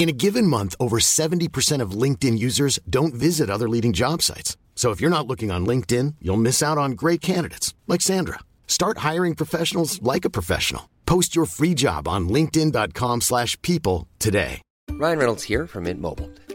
In a given month, over 70% of LinkedIn users don't visit other leading job sites. So if you're not looking on LinkedIn, you'll miss out on great candidates like Sandra. Start hiring professionals like a professional. Post your free job on linkedin.com/people today. Ryan Reynolds here from Mint Mobile.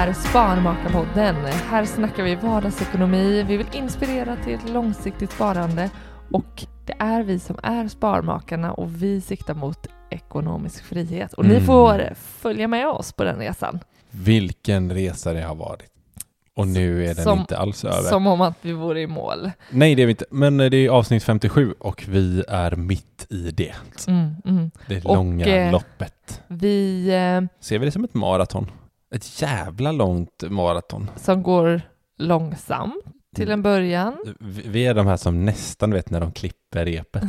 här är Sparmakarpodden. Här snackar vi vardagsekonomi. Vi vill inspirera till ett långsiktigt sparande och det är vi som är Sparmakarna och vi siktar mot ekonomisk frihet. Och ni Mm. får följa med oss på den resan. Vilken resa det har varit. Och nu är den Som- inte alls över. Som om att vi vore i mål. Nej, det är vi inte. Men eh, det är avsnitt 57 och vi är mitt i det. Mm, mm. Det Och, långa eh, loppet. Vi eh, Ser vi det som ett maraton? Ett jävla långt maraton. som går långsamt till en början. Vi är de här som nästan vet när de klipper repet.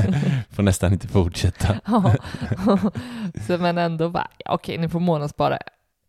Får nästan inte fortsätta. Ja. Så men ändå bara, ja, okej, ni får månadsspara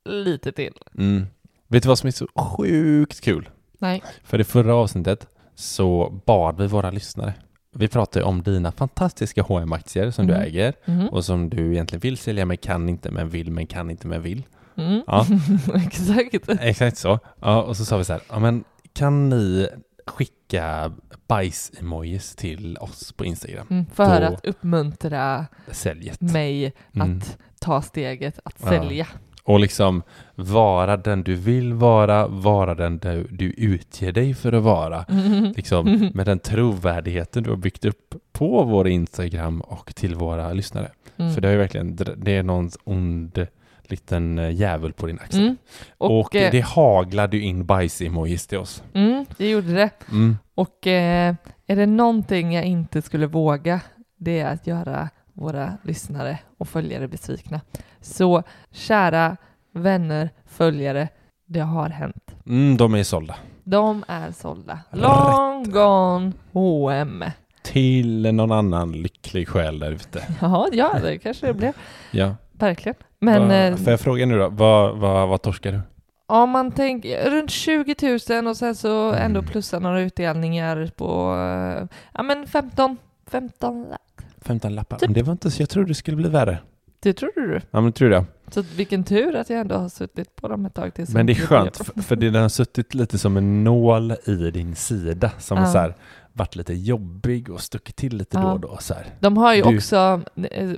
lite till. Mm. Vet du vad som är så sjukt kul? Nej. För i förra avsnittet så bad vi våra lyssnare. Vi pratade om dina fantastiska hm aktier som du Mm. äger Mhm. och som du egentligen vill sälja men kan inte men vill men kan inte men vill. Mm. Ja. Exakt. Exakt så. Ja, och så sa vi så här, ja men kan ni skicka bajs-emojis till oss på Instagram? Mm, för Då att uppmuntra säljet. mig Mm. att ta steget att Ja. sälja. Och liksom vara den du vill vara, vara den du, du utger dig för att vara. Mm. Liksom med den trovärdigheten du har byggt upp på vår Instagram och till våra lyssnare. Mm. För det är verkligen, det är någon ond liten eh, djävul på din axel. Mm. Och, Och, eh, det haglade ju in bajs-emojis till oss. Mm, det gjorde det. Mm. Och eh, är det någonting jag inte skulle våga, det är att göra våra lyssnare och följare besvikna. Så kära vänner, följare, det har hänt. Mm, de är sålda. De är sålda. Long gone H&M. Till någon annan lycklig själ där ute. Jaha, ja, det kanske det blev. Ja. Verkligen. Men vad, eh, får jag fråga nu då, vad, vad, vad torskar du? om man tänker runt 20 000 och sen så Mm. ändå plussa några utdelningar på, eh, ja men 15, 15 lax. 15 lappar? Typ. Men det var inte så, jag trodde det skulle bli värre. Det trodde du? Ja men tror jag. Så vilken tur att jag ändå har suttit på dem ett tag tills Men det är skönt, det. för, för det den har suttit lite som en nål i din sida som Ja. så här, varit lite jobbig och stuckit till lite Ja. då och då. Så här. De har ju Du- också, eh,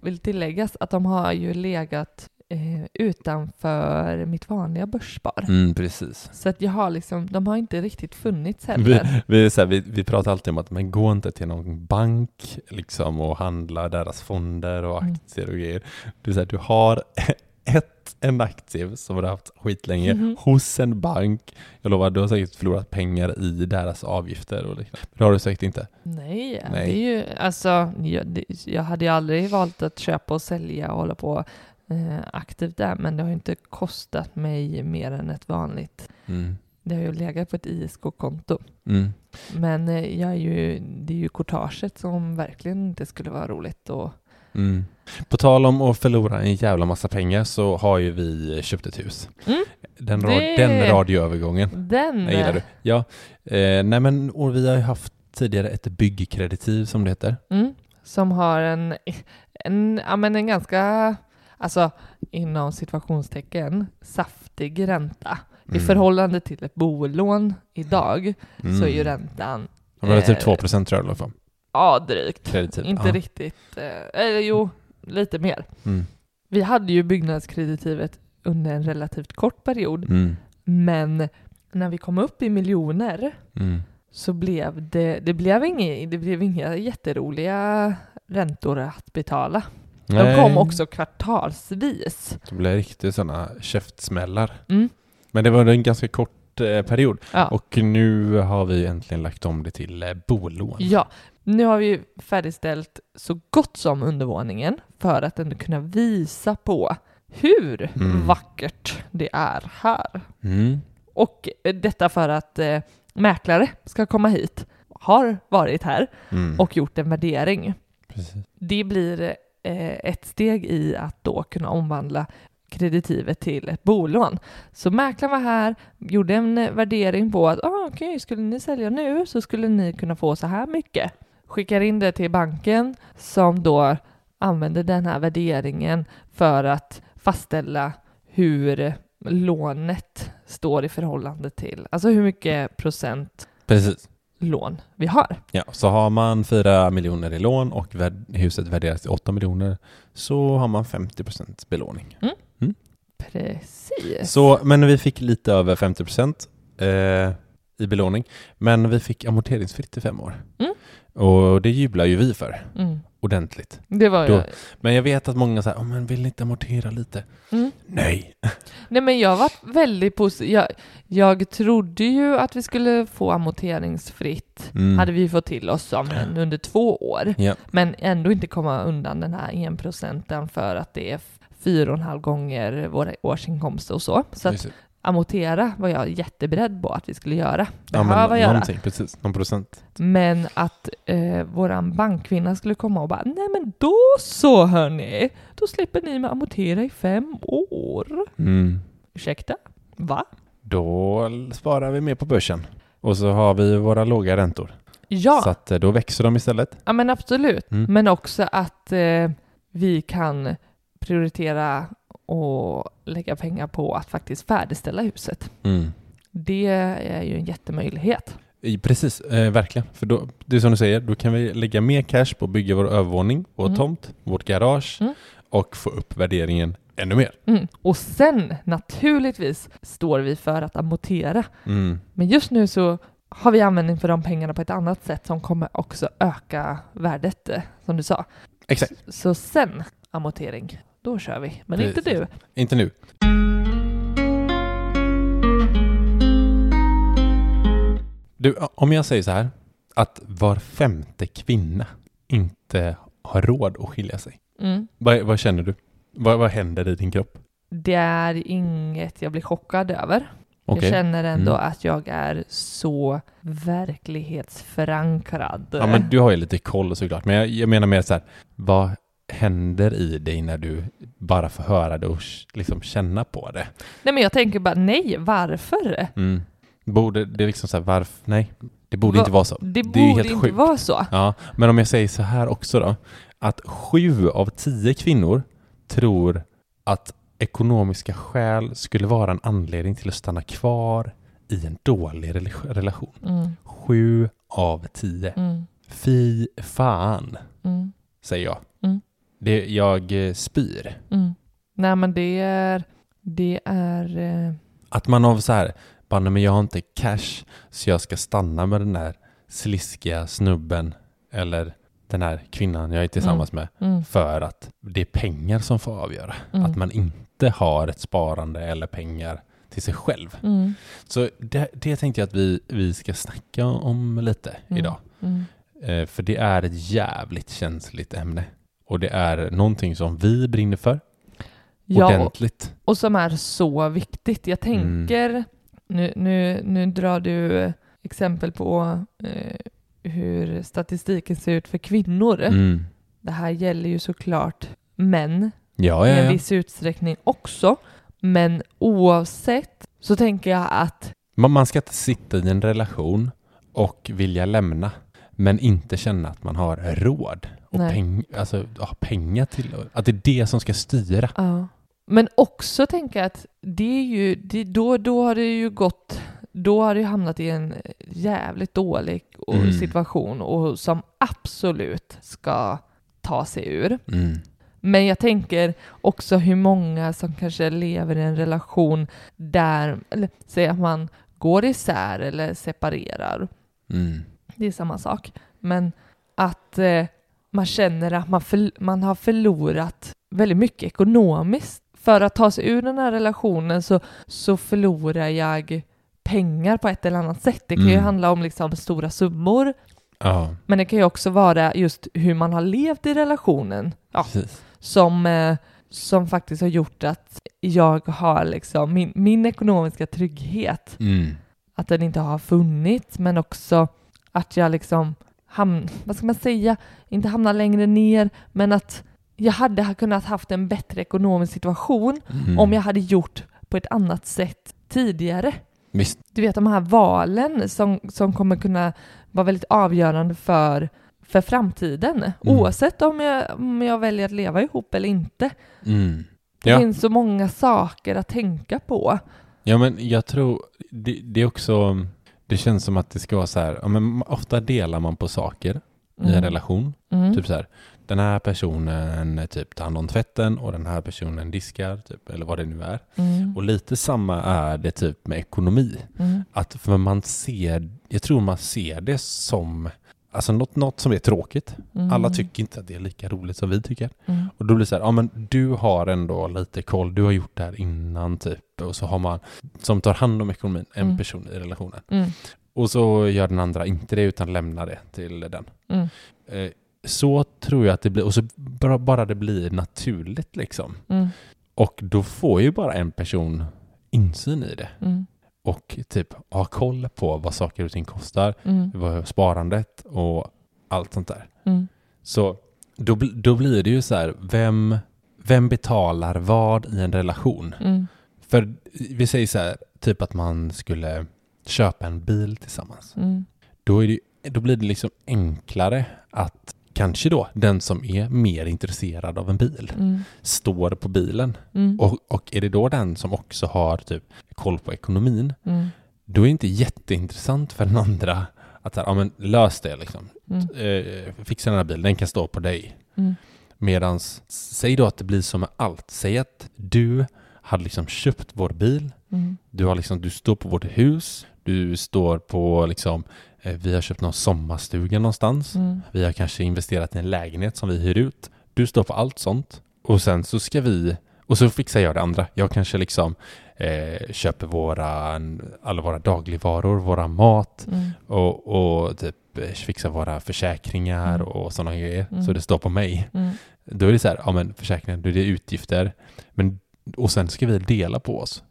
vill tilläggas, att de har ju legat eh, utanför mitt vanliga börsspar. Mm, precis. Så att jag har liksom, de har inte riktigt funnits heller. Vi, vi, så här, vi, vi pratar alltid om att men gå inte till någon bank liksom, och handla deras fonder och Mm. aktier och grejer. Du, så här, du har ett, en aktie som du har haft skitlänge Mhm. hos en bank. Jag lovar, du har säkert förlorat pengar i deras avgifter och liknande. Men det har du säkert inte. Nej, Nej. det är ju, alltså, jag, det, jag hade ju aldrig valt att köpa och sälja och hålla på eh, aktivt där, men det har ju inte kostat mig mer än ett vanligt. Mm. Det har ju legat på ett ISK-konto. Mm. Men eh, jag är ju, det är ju courtaget som verkligen inte skulle vara roligt att Mm. På tal om att förlora en jävla massa pengar så har ju vi köpt ett hus. Mm. Den, ra- Det- den radioövergången. Den... Jag gillar du. Ja, eh, nej men och vi har ju haft tidigare ett byggkreditiv som det heter. Mm, som har en, en, ja, men en ganska, alltså inom situationstecken, saftig ränta. I Mm. förhållande till ett bolån idag Mm. så är ju räntan, Ja, men det är typ eh, 2 procent tror jag i alla fall. Ja drygt. Kreditiv. Inte ja. riktigt, eh, eller jo, lite mer. Mm. Vi hade ju byggnadskreditivet under en relativt kort period, Mm. men när vi kom upp i miljoner Mm. så blev det, det blev inga, det blev inga jätteroliga räntor att betala. De Nej, kom också kvartalsvis. Det blev riktigt sådana käftsmällar. Mm. Men det var en ganska kort eh, period. Ja. Och nu har vi äntligen lagt om det till eh, bolån. ja, nu har vi färdigställt så gott som undervåningen för att ändå kunna visa på hur Mm. vackert det är här. Mm. Och eh, detta för att eh, mäklare ska komma hit, har varit här Mm. och gjort en värdering. Precis. Det blir eh, ett steg i att då kunna omvandla kreditivet till ett bolån. Så mäklaren var här, gjorde en eh, värdering på att ah, okej, skulle ni sälja nu så skulle ni kunna få så här mycket. Skickar in det till banken som då använder den här värderingen för att fastställa hur lånet står i förhållande till, alltså hur mycket procent Precis. lån vi har. Ja, så har man 4 miljoner i lån och huset värderas till 8 miljoner så har man 50 procent belåning. Precis. Så, men vi fick lite över 50 procent eh, i belåning. Men vi fick amorteringsfritt i fem år. Mm. Och det jublar ju vi för Mm. ordentligt. Det var Då- ju... Men jag vet att många säger, oh, men vill ni inte amortera lite? Mm. Nej. Nej men jag var väldigt positiv. Jag, jag trodde ju att vi skulle få amorteringsfritt. Mm. Hade vi fått till oss som under två år. Ja. Men ändå inte komma undan den här enprocenten för att det är fyra och en halv gånger våra årsinkomster och så. Så att amortera var jag jätteberedd på att vi skulle göra. ja, Behöva men göra. precis. Någon procent. Men att eh, våran bankkvinna skulle komma och bara nej men då så hörni, då slipper ni med amortera i fem år. Mm. Ursäkta? Va? Då sparar vi mer på börsen. Och så har vi våra låga räntor. Ja, Så att eh, då växer de istället. ja men absolut. Mm. Men också att eh, vi kan prioritera och lägga pengar på att faktiskt färdigställa huset. Mm. Det är ju en jättemöjlighet. Precis, eh, verkligen. För då, det är som du säger, då kan vi lägga mer cash på att bygga vår övervåning, vår Mm. tomt, vårt garage Mm. och få upp värderingen ännu mer. Mm. Och sen naturligtvis står vi för att amortera. Mm. Men just nu så har vi användning för de pengarna på ett annat sätt som kommer också öka värdet, eh, som du sa. Exakt, Så sen amortering, då kör vi. Men inte Precis. du. inte nu. Du, om jag säger så här, att var femte kvinna inte har råd att skilja sig. Mm. Vad, vad känner du? Vad, vad händer i din kropp? Det är inget jag blir chockad över. Okej. Jag känner ändå Mm. att jag är så verklighetsförankrad. Ja, men du har ju lite koll såklart. Men jag, jag menar mer så här, vad händer i dig när du bara får höra det och liksom känna på det? Nej men jag tänker bara, nej, varför? Mm. Borde det är liksom så här, varför? Nej, det borde Va- inte vara så. Det är borde helt inte sjukt. vara så. Ja, men om jag säger så här också då, att sju av tio kvinnor tror att ekonomiska skäl skulle vara en anledning till att stanna kvar i en dålig rela- relation. Mm, Sju av tio. mm, Fy fan, mm, säger jag. Mm. Det, jag eh, spyr. mm. Nej men det är, det är, eh, Att man av så här, bara men jag har inte cash så jag ska stanna med den där sliskiga snubben eller den här kvinnan jag är tillsammans med mm, för att det är pengar som får avgöra. Mm. Att man inte har ett sparande eller pengar till sig själv. mm, Så det, det tänkte jag att vi, vi ska snacka om lite Mm. idag. mm. Eh, för det är ett jävligt känsligt ämne. Och det är någonting som vi brinner för Ja, och, ordentligt. och som är så viktigt. Jag Mm. tänker, nu, nu, nu drar du exempel på eh, hur statistiken ser ut för kvinnor. Mm. det här gäller ju såklart män Ja, i ja, en ja. viss utsträckning också. Men oavsett så tänker jag att Man, man ska inte sitta i en relation och vilja lämna, men inte känna att man har råd och Nej. peng, alltså, ha pengar till att det är det som ska styra. Ja. Men också tänka att det är ju, det, då, då har det ju gått, då har det ju hamnat i en jävligt dålig Mm. situation och som absolut ska ta sig ur. Mm. Men jag tänker också hur många som kanske lever i en relation där, eller säg att man går isär eller separerar. Mm. Det är samma sak. Men att eh, man känner att man, förl- man har förlorat väldigt mycket ekonomiskt. För att ta sig ur den här relationen så, så förlorar jag pengar på ett eller annat sätt. Det kan ju Mm. handla om liksom stora summor, Ja, men det kan ju också vara just hur man har levt i relationen. Ja, som, eh, som faktiskt har gjort att jag har liksom min, min ekonomiska trygghet, Mm. att den inte har funnits, men också att jag liksom hamn, vad ska man säga, inte hamnar längre ner, men att jag hade ha kunnat haft en bättre ekonomisk situation Mm. om jag hade gjort på ett annat sätt tidigare. Visst. Du vet de här valen som, som kommer kunna vara väldigt avgörande för, för framtiden. Mm. Oavsett om jag, om jag väljer att leva ihop eller inte. Mm. Det Ja. finns så många saker att tänka på. Ja, men jag tror det, det är också, det känns som att det ska vara så här, ja, men ofta delar man på saker i en Mm. relation. Mm. Typ så här, den här personen eh, typ tar hand om tvätten och den här personen diskar, typ, eller vad det nu är. Mm. Och lite samma är det typ med ekonomi. Mm. Att för man ser, jag tror man ser det som, alltså något, något som är tråkigt. Mm. Alla tycker inte att det är lika roligt som vi tycker. Mm. Och då blir det så här, ja men du har ändå lite koll, du har gjort det här innan typ. Och så har man, som tar hand om ekonomin, en Mm. person i relationen. Mm. Och så gör den andra inte det utan lämnar det till den. Mm. Eh, så tror jag att det blir, och så bara, bara det blir naturligt liksom. Mm. Och då får ju bara en person insyn i det. Och typ ha koll på vad saker och ting kostar, Mm. vad sparandet och allt sånt där. Mm. Så då, då blir det ju så här, vem, vem betalar vad i en relation? Mm. För vi säger så här, typ att man skulle köpa en bil tillsammans. Mm. Då, är det, då blir det liksom enklare att kanske då den som är mer intresserad av en bil Mm. står på bilen. Mm. Och, och är det då den som också har typ koll på ekonomin, Mm. då är det inte jätteintressant för den andra att så här, ja, men lös det liksom. Mm. Eh, fixa den här bilen, den kan stå på dig. Mm. Medans, säg då att det blir som med allt. Säg att du hade liksom köpt vår bil, Mm. du, har liksom, du står på vårt hus, du står på liksom, vi har köpt någon sommarstuga någonstans, Mm. vi har kanske investerat i en lägenhet som vi hyr ut. Du står på allt sånt och sen så ska vi, och så fixar jag det andra. Jag kanske liksom eh, köper våra, alla våra dagligvaror, våra mat Mm. och, och typ eh, fixar våra försäkringar Mm. och sådana grejer. Mm. Så det står på mig. Mm. Då är det så här, ja men försäkringen, då är det utgifter. Men, och sen ska vi dela på oss.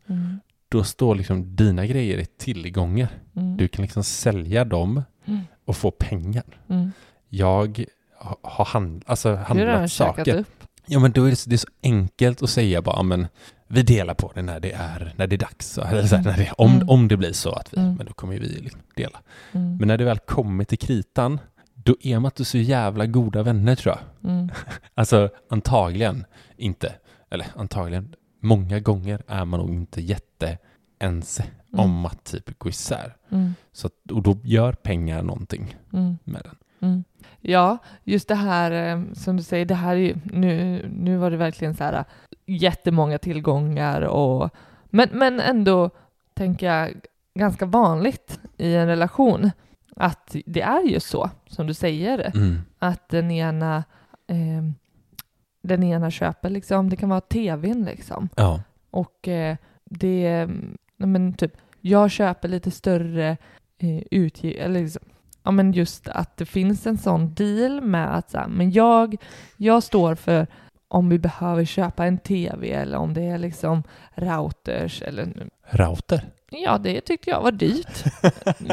Mm. Då står liksom dina grejer i tillgångar. Mm. Du kan liksom sälja dem Mm. och få pengar. Mm. Jag ha- har hand, alltså handlat saker. Ja men då är det, så- det är så enkelt att säga bara, men vi delar på det när det är, när det är dags. Eller så här, när det, om, Mm. om det blir så att vi, Mm. men då kommer vi liksom dela. Mm. Men när det väl kommer till kritan, då är man inte så jävla goda vänner tror jag. Mm. Alltså antagligen inte, eller antagligen, många gånger är man nog inte jätteense Mm. om att typ gå isär. Mm. Så att, och då gör pengar någonting Mm. med den. Mm. Ja, just det här eh, som du säger, det här är ju, nu, nu var det verkligen så här eh, jättemånga tillgångar och men, men ändå tänker jag ganska vanligt i en relation att det är just så som du säger Mm. att den ena eh, den ena köper liksom, det kan vara tvn liksom Ja. och eh, det, men typ, jag köper lite större eh, utgift, eller liksom, ja men just att det finns en sån deal med att så här, men jag, jag står för om vi behöver köpa en tv eller om det är liksom routers eller Router? Ja, det tyckte jag var dyrt.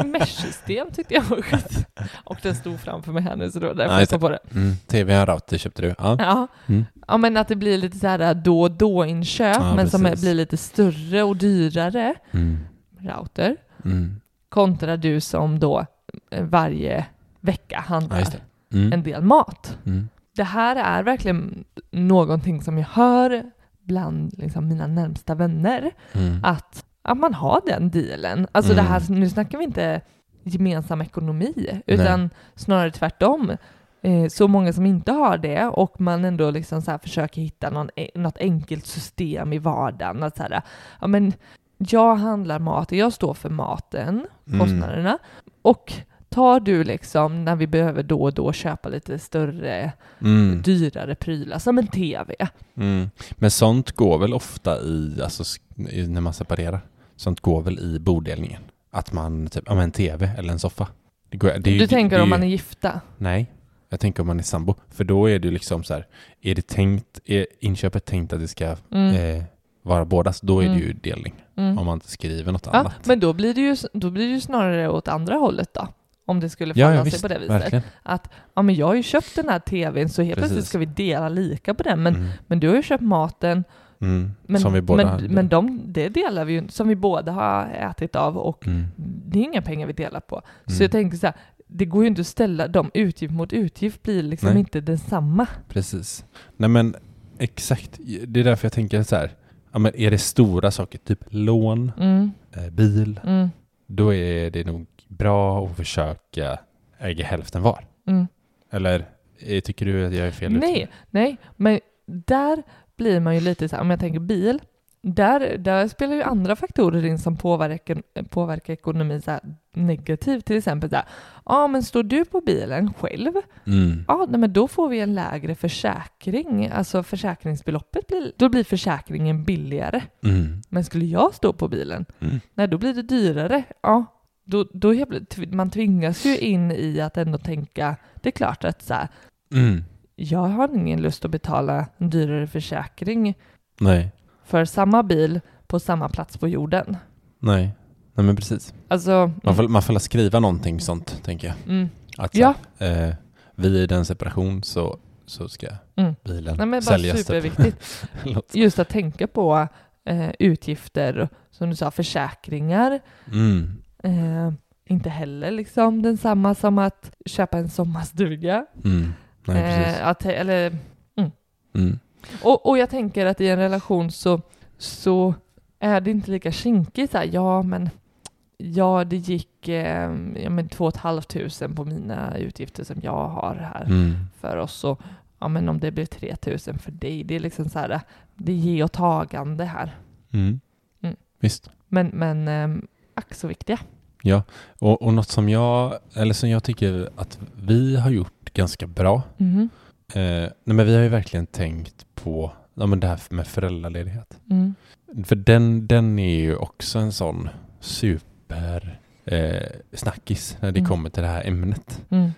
Mesh-system tyckte jag var skit. Och den stod framför mig här nu så då var därför Ja, jag på det. Mm. TV och router köpte du? Ja. Ja. Mm. ja, men att det blir lite så här då och då inköp Ja, men som precis. blir lite större och dyrare. Mm. Router. Mm. Kontra du som då eh, varje vecka Ja, handlar det. Mm. en del mat. Mm. Det här är verkligen någonting som jag hör bland liksom, mina närmsta vänner. Mm. att, att man har den dealen. Alltså Mm. det här, nu snackar vi inte gemensam ekonomi, utan snarare tvärtom. Eh, så många som inte har det och man ändå liksom så försöker hitta någon, e- något enkelt system i vardagen. Att så här, ja, men jag handlar mat, jag står för maten, Mm. kostnaderna. Och tar du liksom när vi behöver då och då köpa lite större, Mm. dyrare prylar, som en TV. Mm. Men sånt går väl ofta i, alltså i- när man separerar, sånt går väl i bodelningen. Att man, typ, ja men en tv eller en soffa. Det går, det Du tänker det om man är gifta? Nej, jag tänker om man är sambo. För då är det liksom så här, är det tänkt, är inköpet tänkt att det ska Mm. eh, vara bådas, då är Mm. det ju delning. Mm. Om man inte skriver något Ja, annat. men då blir, det ju, då blir det ju snarare åt andra hållet då. Om det skulle ja, falla ja, sig visst, på det viset. verkligen. Att ja, men jag har ju köpt den här tvn så helt plötsligt ska vi dela lika på den. Men, mm. men du har ju köpt maten. Mm. Men, Som vi båda men, men de, det delar vi ju, som vi båda har ätit av och mm. det är inga pengar vi delar på. Så Mm. jag tänker så här, det går ju inte att ställa dem utgift mot utgift blir liksom Nej. inte densamma. Precis. Nej men exakt, det är därför jag tänker så här, ja, men är det stora saker, typ lån, Mm, eh, bil, mm, då är det nog bra att försöka äga hälften var. mm. Eller eh, tycker du att jag är fel? Nej, nej, men där blir man ju lite så här, om jag tänker bil, där, där spelar ju andra faktorer in som påverkar, påverkar så här negativt. Till exempel så här, ja men står du på bilen själv, Mm. ja nej, men då får vi en lägre försäkring, alltså försäkringsbeloppet blir, då blir försäkringen billigare. Mm. Men skulle jag stå på bilen, Mm. nej då blir det dyrare. Ja, då, då man tvingas ju in i att ändå tänka, det är klart att så här, Mm. Jag har ingen lust att betala en dyrare försäkring Nej, för samma bil på samma plats på jorden. nej, nej men precis. Alltså, Man får, man får skriva någonting sånt, tänker jag. mm, Att Ja. eh, vid en separation så, så ska Mm. bilen nej, men bara säljas. typ. superviktigt. Just att tänka på eh, utgifter, som du sa, försäkringar. mm. Eh, inte heller liksom densamma som att köpa en sommarstuga. Mm. Nej. Eh, att, eller, Mm. och, och jag tänker att i en relation så, så är det inte lika kinkigt. Så här, ja, men ja, det gick eh, ja, men två och ett halvt tusen på mina utgifter som jag har här Mm. för oss. Och, ja, men om det blir tre tusen för dig, det är liksom så här, det är ge och tagande här. Mm. Mm. Visst. Men, men eh, ack så viktiga. Ja, och, och något som jag, eller som jag tycker att vi har gjort ganska bra. Mhm. Eh, nej men vi har ju verkligen tänkt på ja, men det här med föräldraledighet. Mm. För den, den är ju också en sån super eh, snackis när det Mm. kommer till det här ämnet. Mm.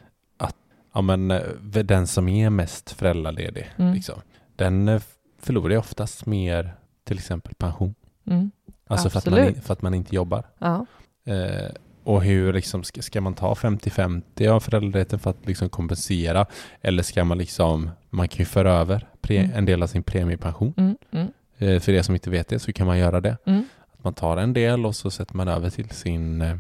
Ja men eh, den som är mest föräldraledig, Mm. liksom, den eh, förlorar ju oftast mer till exempel pension. Mm. Alltså för att, man, för att man inte jobbar. Ja. Eh, och hur liksom, ska, ska man ta 50-50 av föräldraledigheten för att liksom kompensera? Eller ska man liksom, man kan ju föra över pre, Mm. en del av sin premiepension. Mm. Mm. Eh, för er som inte vet det så kan man göra det. Mm. Att man tar en del och så sätter man över till sin eh,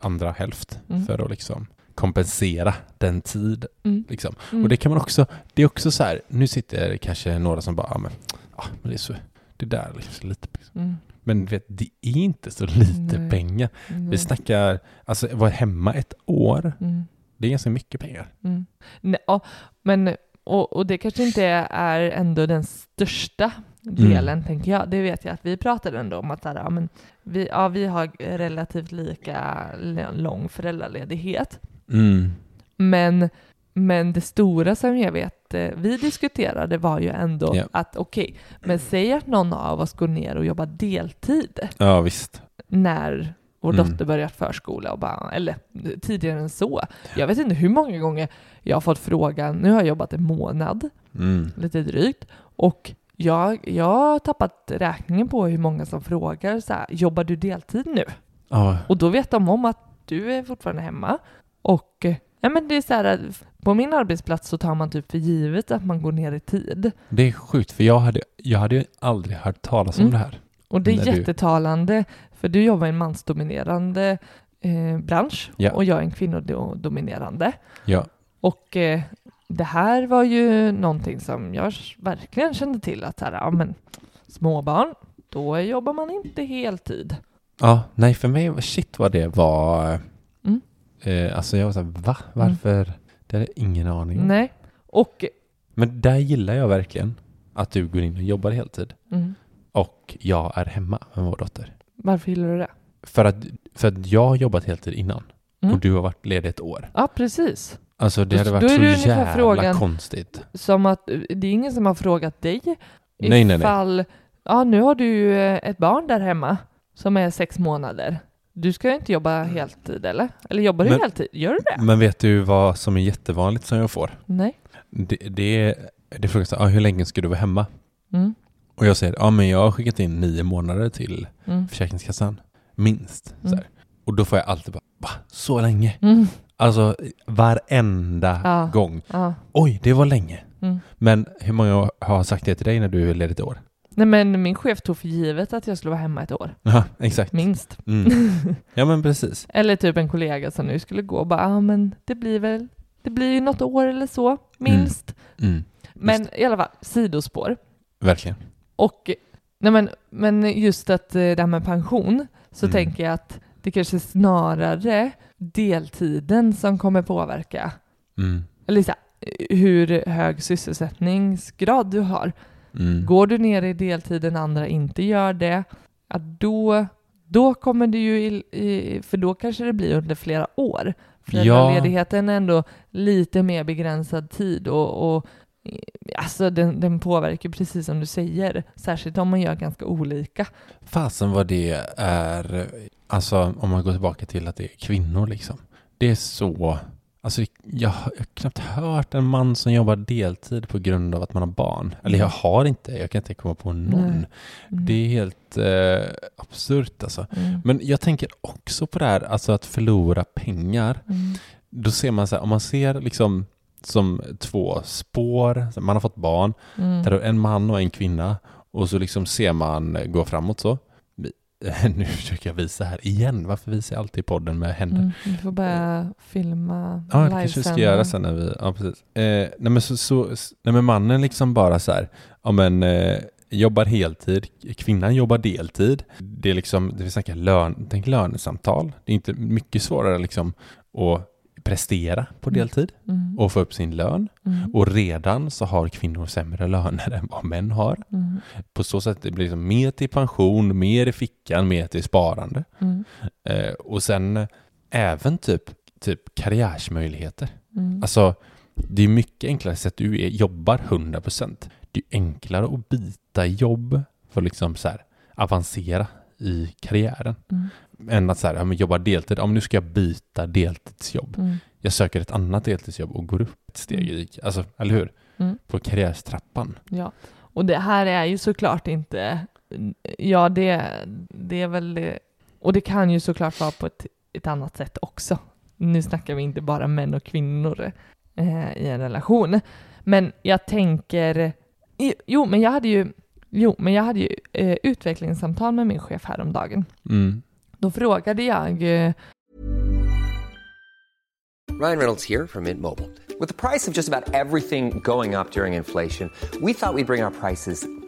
andra hälft Mm. för att liksom kompensera den tid. Mm. Liksom. Och det kan man också, det är också så här, nu sitter kanske några som bara, ja men, ja, men det är så, det där är liksom lite, Mm. Men vet, det är inte så lite Nej. pengar. Mm. Vi snackar, alltså vara hemma ett år, Mm. det är ganska mycket pengar. Mm. Nej, ja, men, och, och det kanske inte är ändå den största delen, Mm. tänker jag. Det vet jag att vi pratade ändå om att här, ja, men vi, ja, vi har relativt lika lång föräldraledighet. Mm. Men, men det stora som jag vet eh, vi diskuterade var ju ändå Ja. att okej, men säg att någon av oss går ner och jobbar deltid Ja visst. när vår Mm. dotter börjar förskola, och bara, eller tidigare än så. Jag vet inte hur många gånger jag har fått frågan, nu har jag jobbat en månad, Mm. lite drygt, Och jag, jag har tappat räkningen på hur många som frågar så här, jobbar du deltid nu? Ja, Och då vet de om att du är fortfarande hemma. Och ja, men det är så här, på min arbetsplats så tar man typ för givet att man går ner i tid. det är sjukt för jag hade, jag hade ju aldrig hört talas om Mm. det här. Och det är När du- jättetalande, för du jobbar i en mansdominerande eh, bransch Ja. och jag är en kvinnodominerande. Ja, Och eh, det här var ju någonting som jag verkligen kände till att här, ja, men, småbarn, då jobbar man inte heltid. ja nej för mig, shit vad det var. Mm. Eh, alltså jag var såhär, va? Varför? Det hade jag ingen aning om. Nej. Och Men där gillar jag verkligen att du går in och jobbar heltid. mm, Och jag är hemma med vår dotter. varför gillar du det? För att, för att jag har jobbat heltid innan. Mm. Och du har varit ledig ett år. Ja, precis. Alltså det hade varit så jävla frågan- konstigt. Som att det är ingen som har frågat dig Nej, nej, nej. ifall, ja nu har du eh, ett barn där hemma som är sex månader. Du ska ju inte jobba heltid eller? Eller jobbar du Men- heltid? Gör du det? Men vet du vad som är jättevanligt som jag får? Nej. Det, det, det frågas ah, hur länge ska du vara hemma? Mm. Och jag säger, ja men jag har skickat in nio månader till Mm. Försäkringskassan. Minst. Mm. Och då får jag alltid bara, va? Så länge? Mm. Alltså varenda Ja. gång. Ja. Oj, det var länge. Mm. Men hur många har sagt det till dig när du är ledig ett år? Nej men min chef tog för givet att jag skulle vara hemma ett år. Ja, exakt. Minst. Mm. Ja men precis. eller typ en kollega som nu skulle gå och bara, ja men det blir väl, det blir ju något år eller så, minst. Mm. Men i alla fall, sidospår. Verkligen. Och nej men, men just att eh, det här med pension så Mm. tänker jag att det kanske snarare deltiden som kommer påverka. Mm. Eller så hur hög sysselsättningsgrad du har. Mm. Går du ner i deltid den andra inte gör det, ja, då, då kommer det ju, i, i, för då kanske det blir under flera år. Föräldraledigheten är ändå lite mer begränsad tid och, och alltså den, den påverkar precis som du säger, särskilt om man gör ganska olika. Fasen vad det är, alltså om man går tillbaka till att det är kvinnor liksom. Det är så, alltså jag har knappt hört en man som jobbar deltid på grund av att man har barn. Eller jag har inte, jag kan inte komma på någon. Mm. Det är helt eh, absurt alltså. Mm. Men jag tänker också på det här, alltså att förlora pengar. Mm. Då ser man så här, om man ser liksom som två spår, man har fått barn, Mm. där en man och en kvinna och så liksom ser man gå framåt så. Nu försöker jag visa här igen. Varför visar jag alltid podden med händer? Mm. Du får börja filma Ja, det kanske vi ska göra sen när vi, ja precis. Eh, nej men så, så nej men mannen liksom bara så här, ja men eh, jobbar heltid, kvinnan jobbar deltid. Det är liksom, det vill säga lön, tänk lönesamtal. Det är inte mycket svårare liksom att prestera på Mm. deltid Mm. och få upp sin lön. Mm. Och redan så har kvinnor sämre löner än vad män har. Mm. På så sätt det blir liksom mer till pension, mer i fickan, mer till sparande. Mm. Eh, och sen eh, även typ, typ karriärsmöjligheter. Mm. Alltså, det är mycket enklare sätt du är, jobbar 100%. Det är enklare att byta jobb för liksom så här avancera i karriären. Mm. Än att så här, ja, men jobba deltid. Om nu ska jag byta deltidsjobb. Mm. Jag söker ett annat deltidsjobb och går upp ett steg i, alltså, eller hur? Mm. På karriärstrappan. Ja, och det här är ju såklart inte, ja det, det är väl, det- och det kan ju såklart vara på ett, ett annat sätt också. Nu snackar vi inte bara män och kvinnor eh, i en relation. Men jag tänker, jo men jag hade ju, jo men jag hade ju eh, utvecklingssamtal med min chef häromdagen. Mm. Då frågade jag... Eh, Ryan Reynolds här från Mint Mobile. Med priset på nästan allt som går upp under inflationen, trodde vi att vi skulle bring våra priser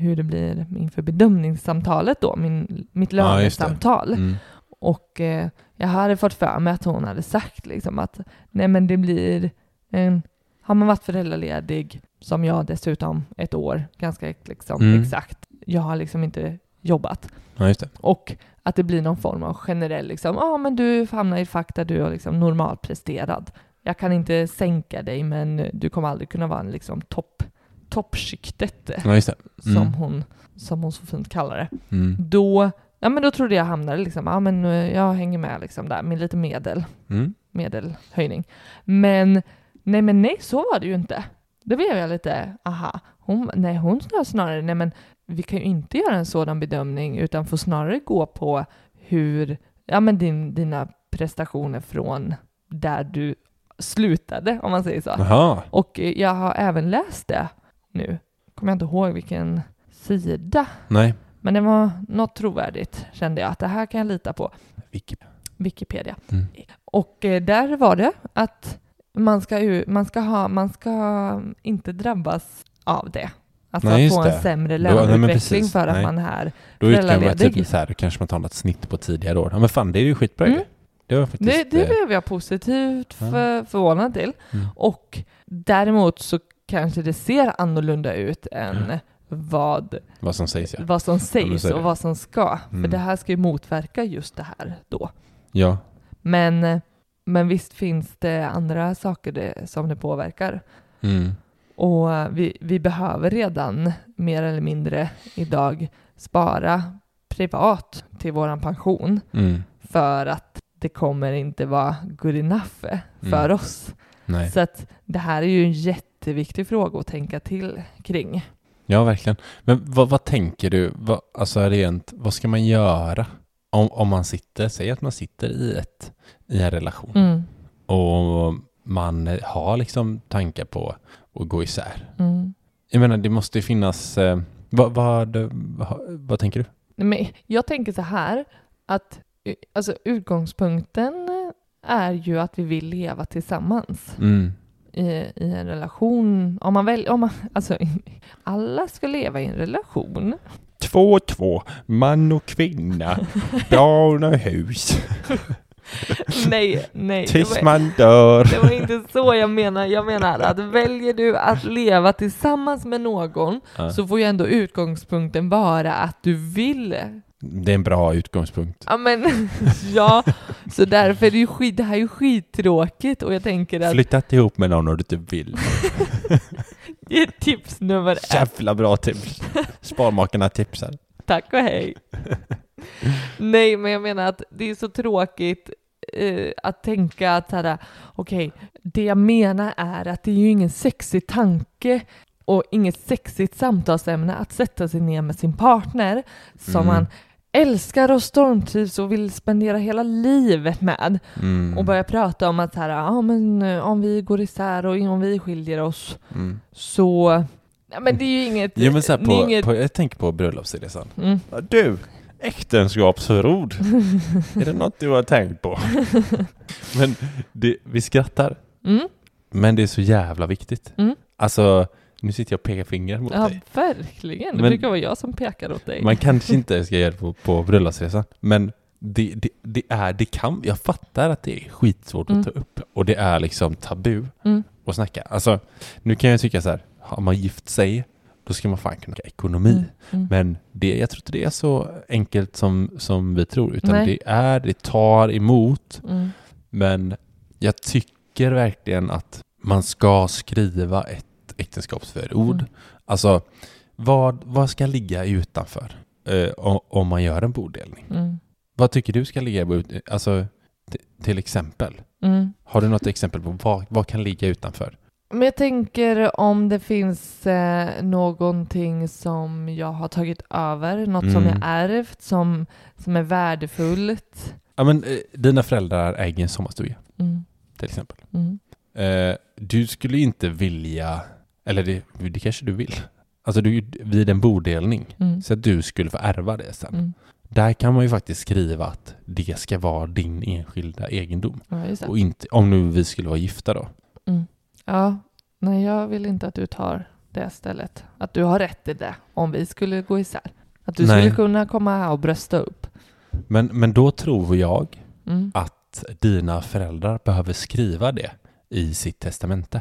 hur det blir inför bedömningssamtalet då, min, mitt Ja, lönesamtal. Mm. Och eh, jag hade fått för mig att hon hade sagt liksom att nej men det blir en, har man varit föräldraledig som jag dessutom ett år, ganska liksom Mm. exakt, jag har liksom inte jobbat. Ja. Och att det blir någon form av generell liksom, ja men du hamnar i ett fack där du är liksom normalpresterad. Jag kan inte sänka dig men du kommer aldrig kunna vara en liksom topp, toppskiktet Ja, just det. Mm. som, hon, som hon så fint kallar det. Mm. Då, ja men då trodde jag hamnade liksom, ja men eh, jag hänger med liksom där med lite medel, Mm. medelhöjning. Men nej men nej, så var det ju inte. Då blev jag lite, aha, hon, nej hon snarare, nej men vi kan ju inte göra en sådan bedömning utan får snarare gå på hur, ja men din, dina prestationer från där du slutade, om man säger så. Jaha. Och eh, jag har även läst det nu, kommer jag inte ihåg vilken sida, Nej. men det var något trovärdigt kände jag att det här kan jag lita på. Vilket? Wikipedia. Mm. Och eh, där var det att man ska, man ska, ha, man ska inte drabbas av det. Alltså Nej, just få det. en sämre Då- nej, men löneutveckling för att Nej. man är Då utgår man föräldraledig. typ så här, då kanske man tar något snitt på tidigare år. Ja men fan, det är ju skitbra Mm. Det var faktiskt... Det, det eh, blev jag positivt Ja. för, förvånad till. Mm. Och däremot så kanske det ser annorlunda ut än vad, vad som sägs ja. vad som sägs det. och vad som ska. För Mm. det här ska ju motverka just det här då. Ja. Men, men visst finns det andra saker det, som det påverkar. Mm. Och vi, vi behöver redan mer eller mindre idag spara privat till våran pension Mm. för att det kommer inte vara good enough för Mm. oss. Nej. Så att det här är ju en jätteviktig fråga att tänka till kring. Ja, verkligen. Men vad, vad tänker du, vad, alltså rent, vad ska man göra om, om man sitter, säg att man sitter i, ett, i en relation Mm. och man har liksom tankar på att gå isär. Mm. Jag menar, det måste ju finnas, eh, vad, vad, vad, vad tänker du? Men jag tänker så här att eh, alltså, utgångspunkten är ju att vi vill leva tillsammans. Mm. I, i en relation. Om man väl, om man, alltså, alla ska leva i en relation. Två och två, man och kvinna, barn och hus, nej, nej. Tills var, man dör. det var inte så jag menar. Jag menar att väljer du att leva tillsammans med någon Ja. så får ju ändå utgångspunkten vara att du vill. Det är en bra utgångspunkt. Ja, men ja, så därför är det ju skit, det här är ju skittråkigt och jag tänker att Flytta inte ihop med någon om du inte vill. det är tips nummer ett. Jävla bra tips. Sparmakarna tipsar. Tack och hej. Nej, men jag menar att det är så tråkigt eh, att tänka att såhär, okej, det jag menar är att det är ju ingen sexig tanke och inget sexigt samtalsämne att sätta sig ner med sin partner som Mm. man älskar och stormtrivs och vill spendera hela livet med Mm. och börja prata om att så här, ja, men, eh, om vi går isär och om vi skiljer oss Mm. så Ja, men det är ju inget... Jo men så på, inget på, jag tänker på bröllopsresan. mm. Du, äktenskapsförord. är det något du har tänkt på? men det, vi skrattar. Mm. Men det är så jävla viktigt. Mm. Alltså, nu sitter jag och pekar finger mot Ja, dig. verkligen. Det Men- brukar vara jag som pekar åt dig. Man kanske inte ska göra det på, på bröllopsresan, men det, det, det är, det kan, jag fattar att det är skitsvårt Mm. att ta upp och det är liksom tabu Mm. att snacka. Alltså, nu kan jag tycka så här, har man gift sig, då ska man fan kunna ha ekonomi. Mm. Mm. Men det, jag tror inte det är så enkelt som, som vi tror, utan Nej. det är, det tar emot. Mm. Men jag tycker verkligen att man ska skriva ett äktenskapsförord. Mm. Alltså, vad, vad ska ligga utanför eh, om, man gör en bodelning? Mm. Vad tycker du ska ligga ut, alltså till exempel? Mm. Har du något exempel på vad, vad kan ligga utanför? Men jag tänker om det finns eh, någonting som jag har tagit över, något som Mm. jag ärvt, som, som är värdefullt. Ja men eh, dina föräldrar äger en sommarstuga Mm. till exempel. Mm. Eh, du skulle inte vilja, eller det, det kanske du vill, alltså du, vid en bodelning, Mm. så att du skulle få ärva det sen. Mm. Där kan man ju faktiskt skriva att det ska vara din enskilda egendom. Ja. Och inte, om nu vi skulle vara gifta då. Mm. Ja, nej jag vill inte att du tar det stället. Att du har rätt till det om vi skulle gå isär. Att du Nej. skulle kunna komma här och brösta upp. Men, men då tror jag Mm. att dina föräldrar behöver skriva det i sitt testamente.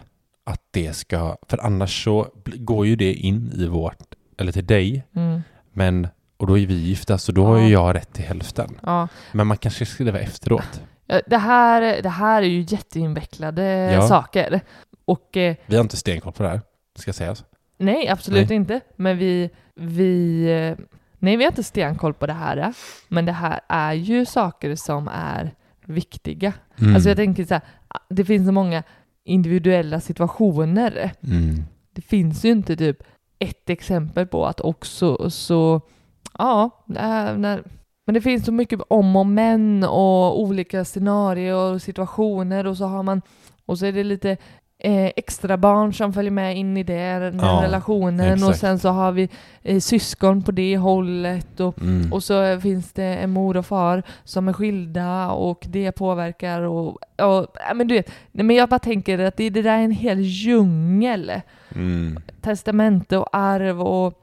Att det ska, för annars så går ju det in i vårt, eller till dig, Mm. men, och då är vi gifta så då har ju Ja. jag rätt till hälften. Ja. Men man kanske ska skriva efteråt. Ja, Det här, det här är ju jätteinvecklade Ja. saker. Och eh, Vi har inte stenkoll på det här, ska sägas. nej, absolut Nej. inte. Men vi, vi, eh, nej, vi har inte stenkoll på det här. Men det här är ju saker som är viktiga. Mm. Alltså jag tänker så här, det finns så många individuella situationer. Mm. Det finns ju inte typ ett exempel på att också så, ja, när, men det finns så mycket om och men och olika scenarier och situationer och så har man, och så är det lite eh, extra barn som följer med in i det, den Ja, relationen och exakt. sen så har vi eh, syskon på det hållet och Mm. och så finns det en mor och far som är skilda och det påverkar och, och men du vet, nej, men jag bara tänker att det, det där är en hel djungel. Mm. Testamente och arv och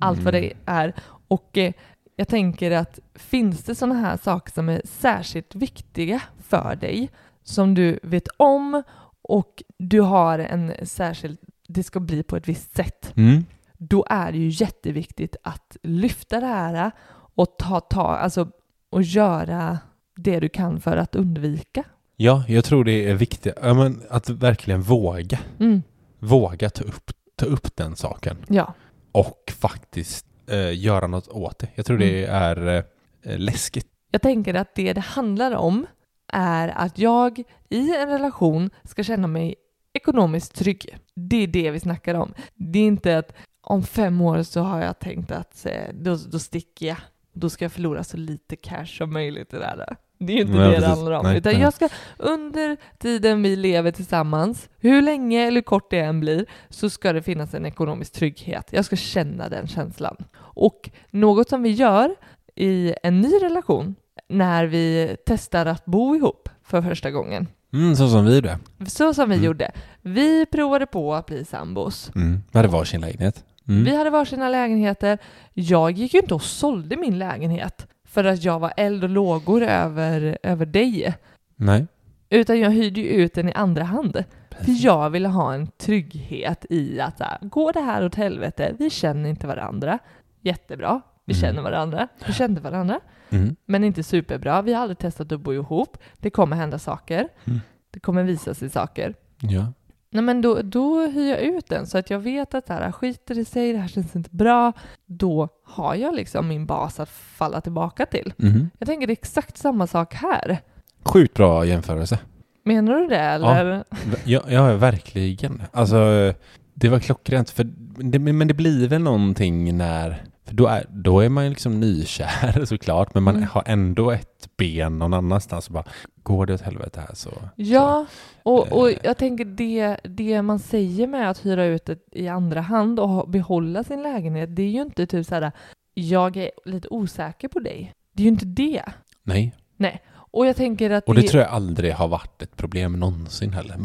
allt vad Mm. det är. Och eh, jag tänker att finns det sådana här saker som är särskilt viktiga för dig, som du vet om och du har en särskild, det ska bli på ett visst sätt, Mm. då är det ju jätteviktigt att lyfta det här och ta, ta, alltså, och göra det du kan för att undvika. Ja, jag tror det är viktigt ja, men att verkligen våga. Mm. Våga ta upp, ta upp den saken. Ja. och faktiskt eh, göra något åt det. Jag tror det Mm. är eh, läskigt. Jag tänker att det det handlar om är att jag i en relation ska känna mig ekonomiskt trygg. Det är det vi snackar om. Det är inte att om fem år så har jag tänkt att eh, då, då sticker jag. Då ska jag förlora så lite cash som möjligt i det här. Det är ju inte Nej, det det precis. handlar om. Nej, Utan nej. jag ska under tiden vi lever tillsammans, hur länge eller kort det än blir, så ska det finnas en ekonomisk trygghet. Jag ska känna den känslan. Och något som vi gör i en ny relation när vi testar att bo ihop för första gången. Mm, så som vi det. Så som vi Mm. gjorde. Vi provade på att bli sambos. Mm. Vi hade varsin lägenhet. Mm. Vi hade varsina lägenheter. Jag gick ju inte och sålde min lägenhet för att jag var eld och lågor över, över dig. Nej. Utan jag hyrde ju ut den i andra hand. För jag ville ha en trygghet i att här, går det här åt helvete, vi känner inte varandra. Jättebra, vi Mm. känner varandra. Vi kände varandra. Mm. men inte superbra. Vi har aldrig testat att bo ihop. Det kommer hända saker. Mm. Det kommer visa sig saker. Ja. Nej, men då, då hyr jag ut den så att jag vet att det här skiter i sig, det här känns inte bra. Då har jag liksom min bas att falla tillbaka till. Mhm. Jag tänker det är exakt samma sak här. Sjukt bra jämförelse. Menar du det eller? Ja, ja, verkligen. Alltså, det var klockrent. För det, men det blir väl någonting när... För då är, då är man ju liksom nykär såklart, men man Mm. har ändå ett ben någon annanstans och bara, går det åt helvete här så... Ja, och, och Eh. jag tänker det, det man säger med att hyra ut det i andra hand och behålla sin lägenhet, det är ju inte typ så här, jag är lite osäker på dig. Det är ju inte det. Nej. Nej, och jag tänker att Och det tror jag aldrig har varit ett problem någonsin heller.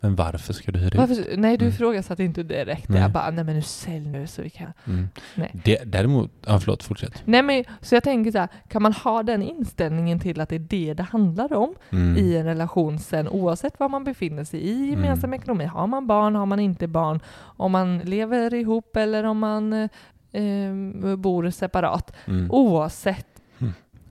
Men varför ska du hyra ut? Varför, nej, du Mm. ifrågasatte inte direkt. Nej. Jag bara, nej men nu sälj nu så vi kan. Mm. Nej. Det, däremot, ja förlåt, fortsätt. Nej men, så jag tänker så här, kan man ha den inställningen till att det är det det handlar om Mm. i en relation sen, oavsett var man befinner sig i gemensam Mm. ekonomi. Har man barn, har man inte barn, om man lever ihop eller om man eh, eh, bor separat. Mm. Oavsett, Mm.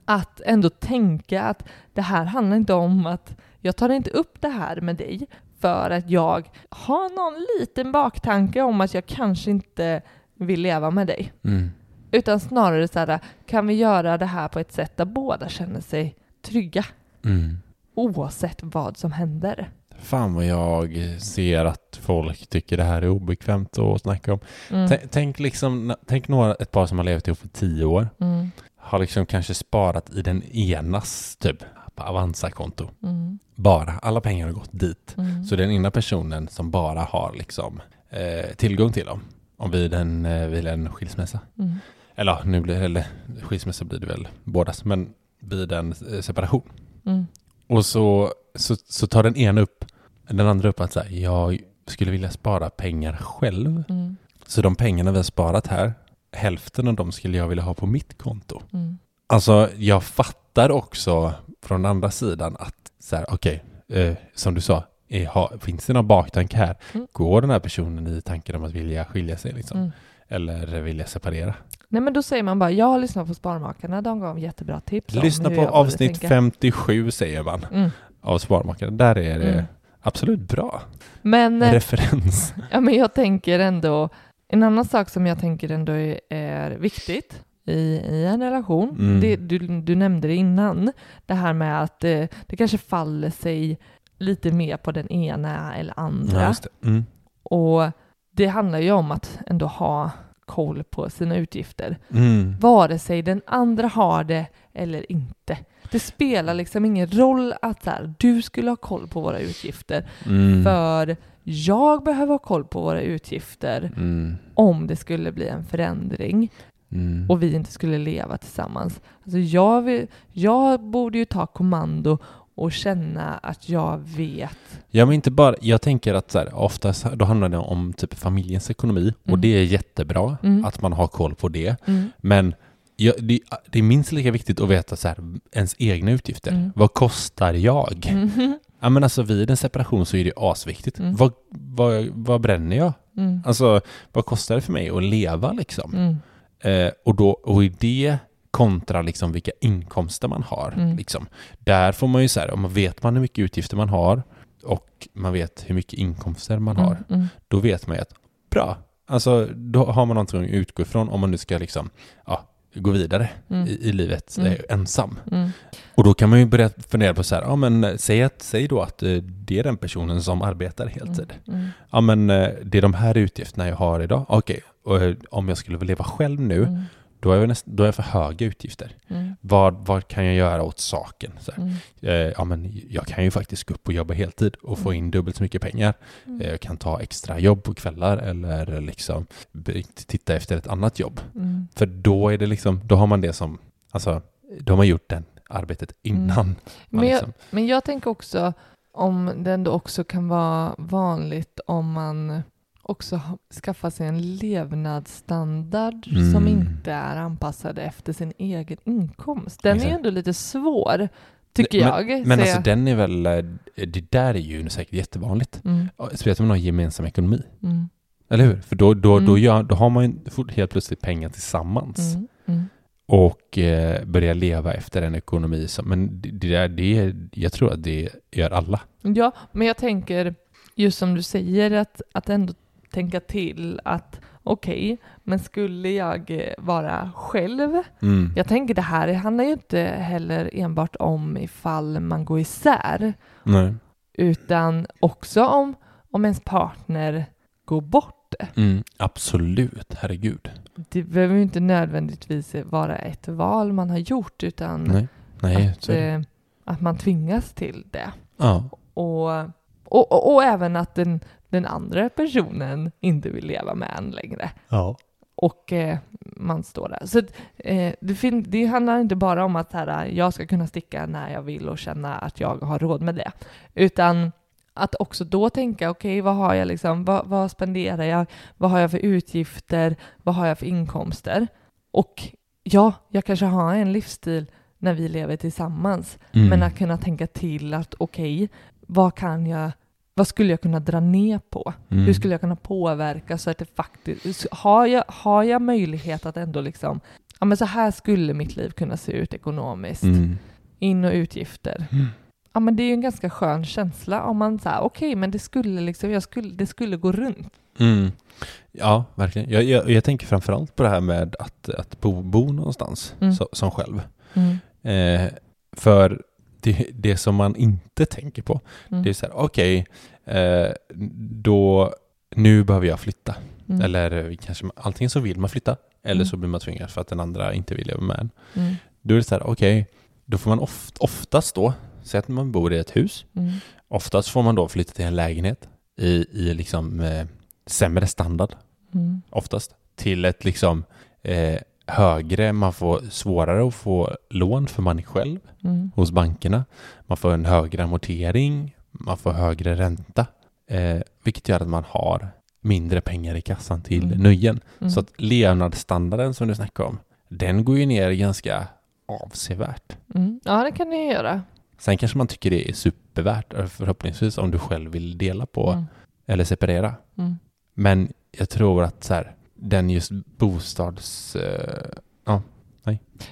Att ändå tänka att det här handlar inte om att jag tar inte upp det här med dig för att jag har någon liten baktanke om att jag kanske inte vill leva med dig. Mm. Utan snarare så här, kan vi göra det här på ett sätt där båda känner sig trygga Mm. oavsett vad som händer? Fan vad jag ser att folk tycker det här är obekvämt att snacka om. Mm. Tänk liksom, tänk några, ett par som har levt ihop i tio år. Mm. Har liksom kanske sparat i den enas typ på Avanza-konto. Mm. Bara. Alla pengar har gått dit. Mm. Så den ena personen som bara har liksom, eh, tillgång till dem om vid en, eh, vid en skilsmässa. Mm. Eller, nu blir, eller skilsmässa blir det väl bådas, men vid en eh, separation. Mm. Och så, så, så tar den ena upp, den andra upp att så här, jag skulle vilja spara pengar själv. Mm. Så de pengarna vi har sparat här, hälften av dem skulle jag vilja ha på mitt konto. Mm. Alltså jag fattar också från andra sidan att så här, okej, eh, som du sa, är, ha, finns det någon baktanke här? Mm. Går den här personen i tanken om att vilja skilja sig liksom? Mm. Eller vilja separera? Nej men då säger man bara, jag har lyssnat på Sparmakarna, de gav jättebra tips Lyssna på avsnitt tänka. 57 säger man Mm. av Sparmakarna. Där är det Mm. absolut bra. Men, eh, Referens. ja, men jag tänker ändå, en annan sak som jag tänker ändå är, är viktigt i, i en relation, Mm. det, du, du nämnde det innan, det här med att eh, det kanske faller sig lite mer på den ena eller andra. Ja, det. Mm. Och det handlar ju om att ändå ha koll på sina utgifter. Mm. Vare sig den andra har det eller inte. Det spelar liksom ingen roll att så här, du skulle ha koll på våra utgifter. Mm. För jag behöver ha koll på våra utgifter Mm. om det skulle bli en förändring Mm. och vi inte skulle leva tillsammans. Alltså jag, vill, jag borde ju ta kommando och känna att jag vet. Ja men inte bara, jag tänker att så här, oftast då handlar det om typ familjens ekonomi och Mm. det är jättebra Mm. att man har koll på det. Mm. Men ja, det, det är minst lika viktigt att veta så här, ens egna utgifter. Mm. Vad kostar jag? Mhm. Ja men alltså vid en separation så är det asviktigt. Mm. Vad, vad, vad bränner jag? Mm. Alltså vad kostar det för mig att leva liksom? Mm. Eh, och, då, och i det kontra liksom vilka inkomster man har. Mm. Liksom. Där får man ju så här, om man vet man hur mycket utgifter man har och man vet hur mycket inkomster man har, Mm. Mm. då vet man ju att bra, alltså då har man någonting att utgå ifrån om man nu ska liksom, ja, gå vidare Mm. i, i livet Mm. eh, ensam. Mm. Och då kan man ju börja fundera på så här, ja men eh, säg, att, säg då att eh, det är den personen som arbetar heltid. Mm. Ja men det är de här utgifterna jag har idag. Okej, eh, om jag skulle vilja leva själv nu, Mm. Då är jag, näst, då är jag för höga utgifter. Mm. Vad, vad kan jag göra åt saken? Mm. Eh, ja, men jag kan ju faktiskt gå upp och jobba heltid och få in dubbelt så mycket pengar. Mm. Eh, jag kan ta extra jobb på kvällar eller liksom titta efter ett annat jobb. Mm. För då är det liksom, då har man det som, alltså, då har man gjort det arbetet innan. Mm. Men jag, liksom, men jag tänker också om det ändå också kan vara vanligt om man också skaffar sig en levnadsstandard som Mm. inte är anpassad efter sin egen inkomst. Den är Exakt. ändå lite svår, tycker men, jag. Men Så alltså jag- den är väl, eh, det där är ju säkert jättevanligt. Mm, Speciellt om man har gemensam ekonomi. mm, Eller hur? För då, då, då, Mm. gör, då har man ju helt plötsligt pengar tillsammans. mm, mm. och eh, börja leva efter en ekonomi som, men det, det, där, det jag tror att det gör alla. Ja, men jag tänker just som du säger att, att ändå tänka till att okej, men skulle jag eh, vara själv? Mm. Jag tänker det här handlar ju inte heller enbart om ifall man går isär, Nej. utan också om, om ens partner går bort. Mm. Absolut, herregud. Det behöver ju inte nödvändigtvis vara ett val man har gjort, utan Nej, Nej att, eh, att man tvingas till det. Ja. Och, och, och, och även att den, den andra personen inte vill leva med en längre. Ja. Och eh, man står där. Så eh, det, fin- det handlar inte bara om att här, jag ska kunna sticka när jag vill och känna att jag har råd med det. Utan att också då tänka, okej, vad har jag liksom, vad, vad spenderar jag, vad har jag för utgifter, vad har jag för inkomster? Och ja, jag kanske har en livsstil när vi lever tillsammans, Mm. men att kunna tänka till att okej, vad kan jag, vad skulle jag kunna dra ner på? Mm. Hur skulle jag kunna påverka så att det faktiskt, har jag, har jag möjlighet att ändå liksom, ja men så här skulle mitt liv kunna se ut ekonomiskt, Mm. in och utgifter. Mm. Ja men det är ju en ganska skön känsla om man säger okej men det skulle liksom, jag skulle, det skulle gå runt. Mm. Ja, verkligen. Jag, jag, jag tänker framförallt på det här med att, att bo, bo någonstans Mm. så, som själv. Mm. Eh, för det, det som man inte tänker på, Mm. det är så här, okej, eh, då, nu behöver jag flytta. Mm. Eller eh, kanske, antingen så vill man flytta, eller Mm. så blir man tvingad för att den andra inte vill leva med en. Mm. Då är det så här, okej, då får man oft, oftast då, säg att man bor i ett hus, Mm. oftast får man då flytta till en lägenhet i, i liksom eh, sämre standard, Mm. oftast, till ett liksom eh, högre, man får svårare att få lån för man själv Mm. hos bankerna. Man får en högre amortering, man får högre ränta, eh, vilket gör att man har mindre pengar i kassan till Mm. nöjen. Mm. Så att levnadsstandarden som du snackar om, den går ju ner ganska avsevärt. Mm. Ja, det kan ni göra. Sen kanske man tycker det är supervärt, eh, förhoppningsvis om du själv vill dela på Mm. eller separera. Mm. Men jag tror att så här, den just bostads... Eh,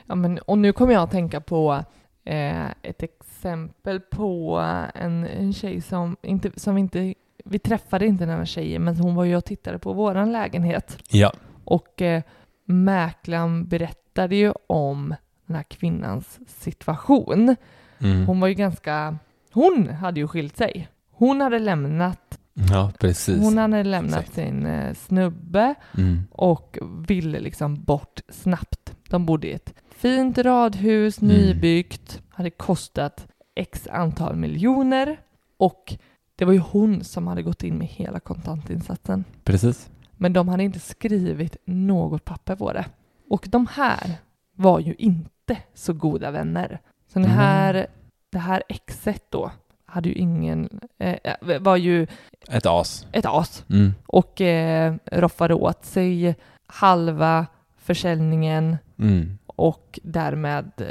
Ja, men, och nu kommer jag att tänka på eh, ett exempel på en, en tjej som inte, som inte, vi träffade inte den här tjejen, men hon var ju och tittade på våran lägenhet. ja. Och eh, mäklaren berättade ju om den här kvinnans situation. Mm. Hon var ju ganska, hon hade ju skilt sig. Hon hade lämnat, ja, precis. hon hade lämnat Exakt. sin eh, snubbe Mm. och ville liksom bort snabbt. De bodde i ett fint radhus, Mm. nybyggt, hade kostat x antal miljoner och det var ju hon som hade gått in med hela kontantinsatsen. Precis. Men de hade inte skrivit något papper på det. Och de här var ju inte så goda vänner. Så den Mm. här, det här exet då hade ju ingen, eh, var ju Ett as. ett as Mm. och eh, roffade åt sig halva försäljningen Mm. och därmed eh,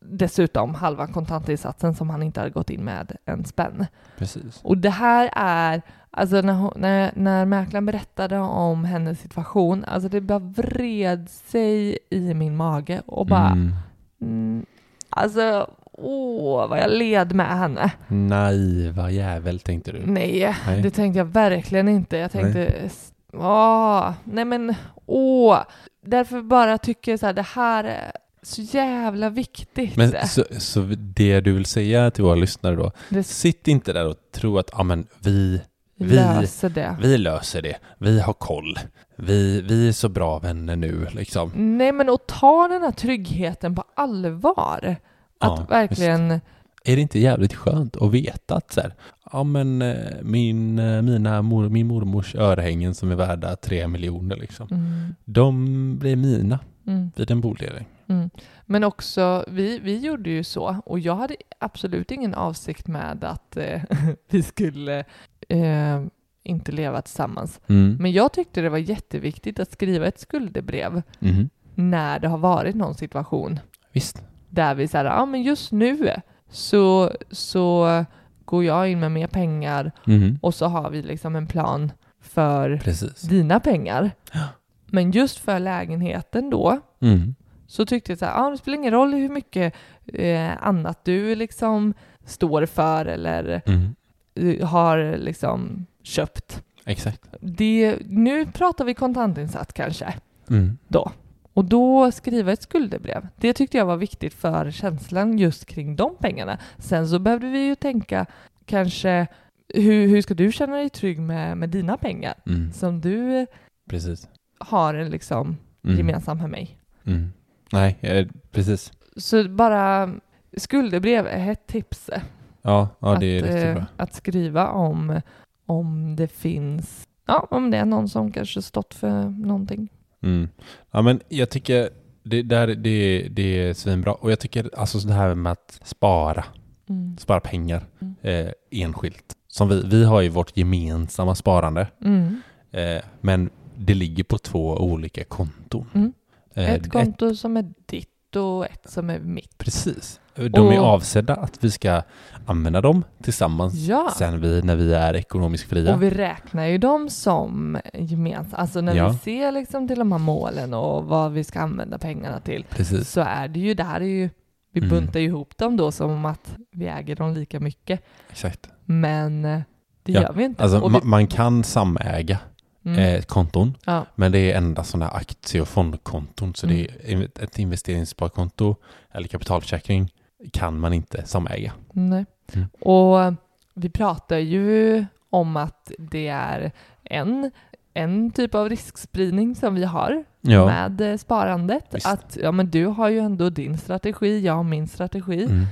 dessutom halva kontantinsatsen som han inte hade gått in med en spänn. Precis. Och det här är, alltså när, hon, när, när mäklaren berättade om hennes situation, alltså det bara vred sig i min mage och bara, Mm. mm, alltså åh vad jag led med henne. Naiva jävel tänkte du. Nej, Nej. det tänkte jag verkligen inte. Jag tänkte, åh, nej men åh. Därför bara tycker jag så här, det här är så jävla viktigt. Men så, så det du vill säga till våra lyssnare då, det sitt inte där och tro att ah, men, vi, vi vi- löser det. vi löser det, vi har koll, vi, vi är så bra vänner nu liksom. Nej men att ta den här tryggheten på allvar. Att Ja, verkligen, Är det inte jävligt skönt att veta att så här, ja men eh, min, eh, mina mor, min mormors örhängen som är värda tre miljoner liksom, mm, de blir mina mm, vid en bodelning. mm. Men också, vi, vi gjorde ju så och jag hade absolut ingen avsikt med att eh, vi skulle eh, inte leva tillsammans. Mm. Men jag tyckte det var jätteviktigt att skriva ett skuldebrev Mhm. när det har varit någon situation Visst. Där vi säger, ja men just nu så, så går jag in med mer pengar Mhm. och så har vi liksom en plan för Precis. dina pengar. Men just för lägenheten då Mm. så tyckte jag så här, ah, det spelar ingen roll hur mycket eh, annat du liksom står för eller Mm. eh, har liksom köpt. Exakt. Det, nu pratar vi kontantinsats kanske Mm. då. Och då skriva ett skuldebrev. Det tyckte jag var viktigt för känslan just kring de pengarna. Sen så behövde vi ju tänka kanske hur, hur ska du känna dig trygg med, med dina pengar Mm. som du Precis. har liksom Mm. gemensam med mig. Mm. Nej, eh, precis. Så bara skuldebrev är ett tips. Ja, ja det är att, riktigt eh, bra. att skriva om, om det finns, ja om det är någon som kanske stått för någonting. Mm. Ja, men jag tycker det, där, det, det är svinbra. Och jag tycker alltså så det här med att spara, Mm. spara pengar Mm. eh, enskilt. Som vi, vi har ju vårt gemensamma sparande, Mm. eh, men det ligger på två olika konton. Mm. Eh, Ett konto som är ditt och ett som är mitt. Precis. De är Och- avsedda att vi ska använda dem tillsammans Ja. sen vi, när vi är ekonomiskt fria. Och vi räknar ju dem som gemensamt. Alltså när Ja. vi ser liksom till de här målen och vad vi ska använda pengarna till Precis. så är det ju, det här är ju, vi Mm. buntar ju ihop dem då som om att vi äger dem lika mycket. Exakt. Men eh, det Ja, gör vi inte. Alltså, vi, man kan samäga mm, eh, konton, ja, men det är endast sådana aktie och fondkonton. Så Mm. det är in- ett investeringssparkonto eller kapitalförsäkring kan man inte samäga. nej. Mm. Och vi pratar ju om att det är en en typ av riskspridning som vi har Ja. med eh, sparandet. Visst. Att ja, men du har ju ändå din strategi, jag har min strategi. Mm.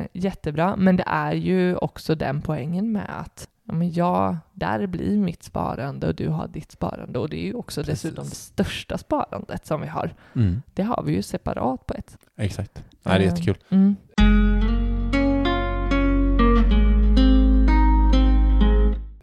Eh, jättebra, men det är ju också den poängen med att ja, men jag, där blir mitt sparande och du har ditt sparande och det är ju också Precis. dessutom det största sparandet som vi har. Mm. Det har vi ju separat på ett. Exakt. Nej, det är Eh, jättekul. Mm.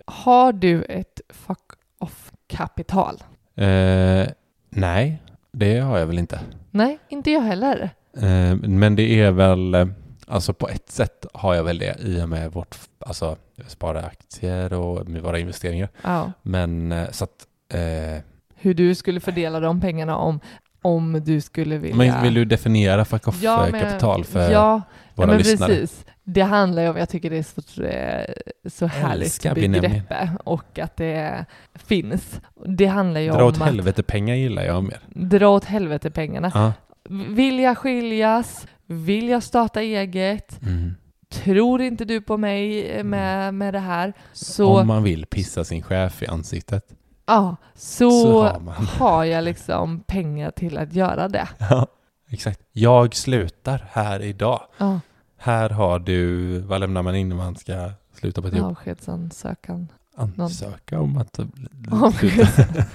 Har du ett fuck off-kapital? Eh, nej, det har jag väl inte. Nej, inte jag heller. Eh, men det är väl, eh, alltså på ett sätt har jag väl det i och med vårt, alltså jag sparar aktier och med våra investeringar. Ja. Men eh, så att, eh, Hur du skulle fördela de pengarna om, om du skulle vilja... men vill du definiera fuck off Ja, eh, för ja, våra men lyssnare? Precis. Det handlar ju om, jag tycker det är så, eh, så härligt begrepp och att det finns. Det handlar ju Dra om åt att helvete pengar gillar jag mer. dra åt helvete pengarna. Ja. Vill jag skiljas? Vill jag starta eget? Mm. Tror inte du på mig eh, med, med det här? Så, Om man vill pissa sin chef i ansiktet. ja, så, så har har jag liksom pengar till att göra det. Ja, exakt. Jag slutar här idag. Ja, Här har du, vad lämnar man in när man ska sluta på ett jobb? avskedsansökan. Ansöka om att sluta.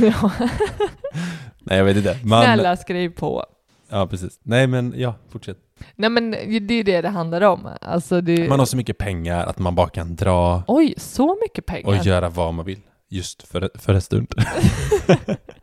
Ja. Nej, jag vet inte. Man, Snälla skriv på. Ja, precis. Nej, men ja, fortsätt. Nej men det är det det handlar om. Alltså det... Man har så mycket pengar att man bara kan dra Oj, så mycket pengar. och göra vad man vill. Just för, för en stund.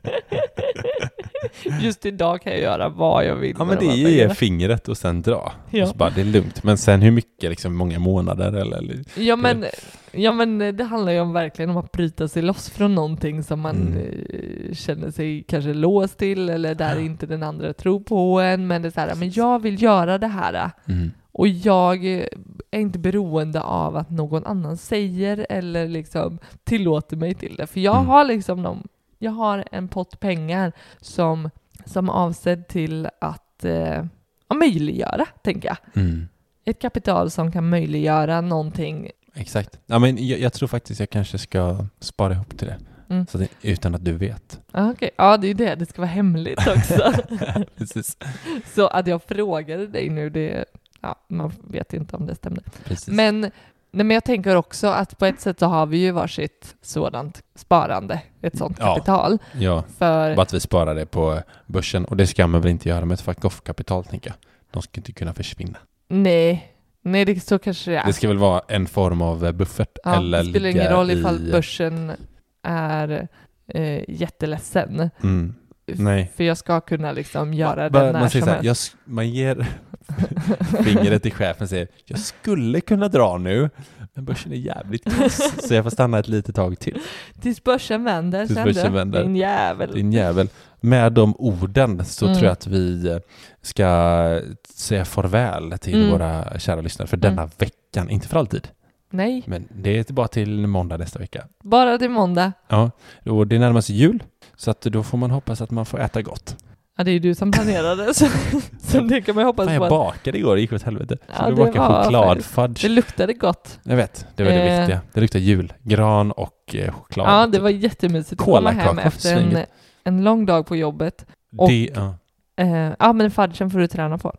Just idag kan jag göra vad jag vill Ja, men det är ju fingret och sen dra. Ja. Och så bara, det är lugnt. Men sen hur mycket, liksom många månader eller? eller Ja men, ja men det handlar ju om verkligen om att bryta sig loss från någonting som man Mm. eh, känner sig kanske låst till eller där inte den andra tror på en. Men det är så här, men jag vill göra det här. Mm. Och jag är inte beroende av att någon annan säger eller liksom tillåter mig till det. För jag Mm. har liksom de, jag har en pott pengar som, som avsedd till att eh, möjliggöra, tänker jag. Mm. Ett kapital som kan möjliggöra någonting. Exakt. Ja, men jag, jag tror faktiskt jag kanske ska spara ihop till det. Mm. Så att, utan att du vet. Ah, okej. Ja, det är det. Det ska vara hemligt också. precis. Så att jag frågade dig nu, det, ja, man vet inte om det stämde. precis. Men, nej, men jag tänker också att på ett sätt så har vi ju varsitt sådant sparande, ett Ja. kapital. ja, För, bara att vi sparar det på börsen. Och det ska man väl inte göra med ett fuck off-kapital, tänker jag. De ska inte kunna försvinna. nej, nej det, så kanske det är. Det ska väl vara en form av eh, buffert. ja, eller det spelar ingen roll ifall i... börsen är eh, jätteledsen. Mm. Nej. För jag ska kunna liksom göra Bara- det när man säger som helst. man ger fingret till chefen och säger jag skulle kunna dra nu, men börsen är jävligt kass, så jag får stanna ett litet tag till. Tills börsen vänder, Tills sen börsen vänder. din jävel. Din jävel. Med de orden så Mm. tror jag att vi ska säga farväl till Mm. våra kära lyssnare för denna Mm. veckan. Inte för alltid, Nej, men det är bara till måndag nästa vecka. bara till måndag. Ja, och det närmar sig jul, så att då får man hoppas att man får äta gott. Ja, det är ju du som planerade, så, så det kan man hoppas på. jag bakade igår, det gick åt helvete. Så Ja, du bakade chokladfudge. Det luktade gott. Jag vet, det var det Eh. viktiga. Det luktar jul. Gran och eh, choklad. Ja, det var jättemysigt att komma hem efter en, en lång dag på jobbet. och- det, ja, Eh, ja, men fudgen får du träna på.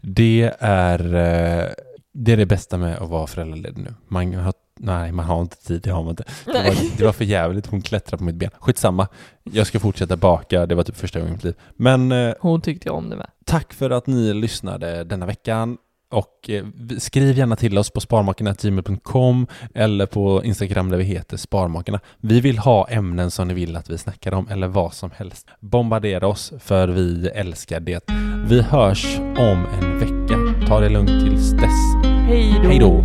det, är, eh, det är det bästa med att vara föräldraledig nu. Man har, nej, man har inte tid, det har man inte. Det var, det var för jävligt, hon klättrade på mitt ben. Skitsamma, jag ska fortsätta baka, det var typ första gången i mitt liv. Men eh, Hon tyckte om det med. Tack för att ni lyssnade denna veckan. Och eh, skriv gärna till oss på sparmakarna.gmail.com eller på Instagram där vi heter Sparmakarna. Vi vill ha ämnen som ni vill att vi snackar om eller vad som helst. Bombardera oss för vi älskar det. Vi hörs om en vecka. Ta det lugnt tills dess. Hej då!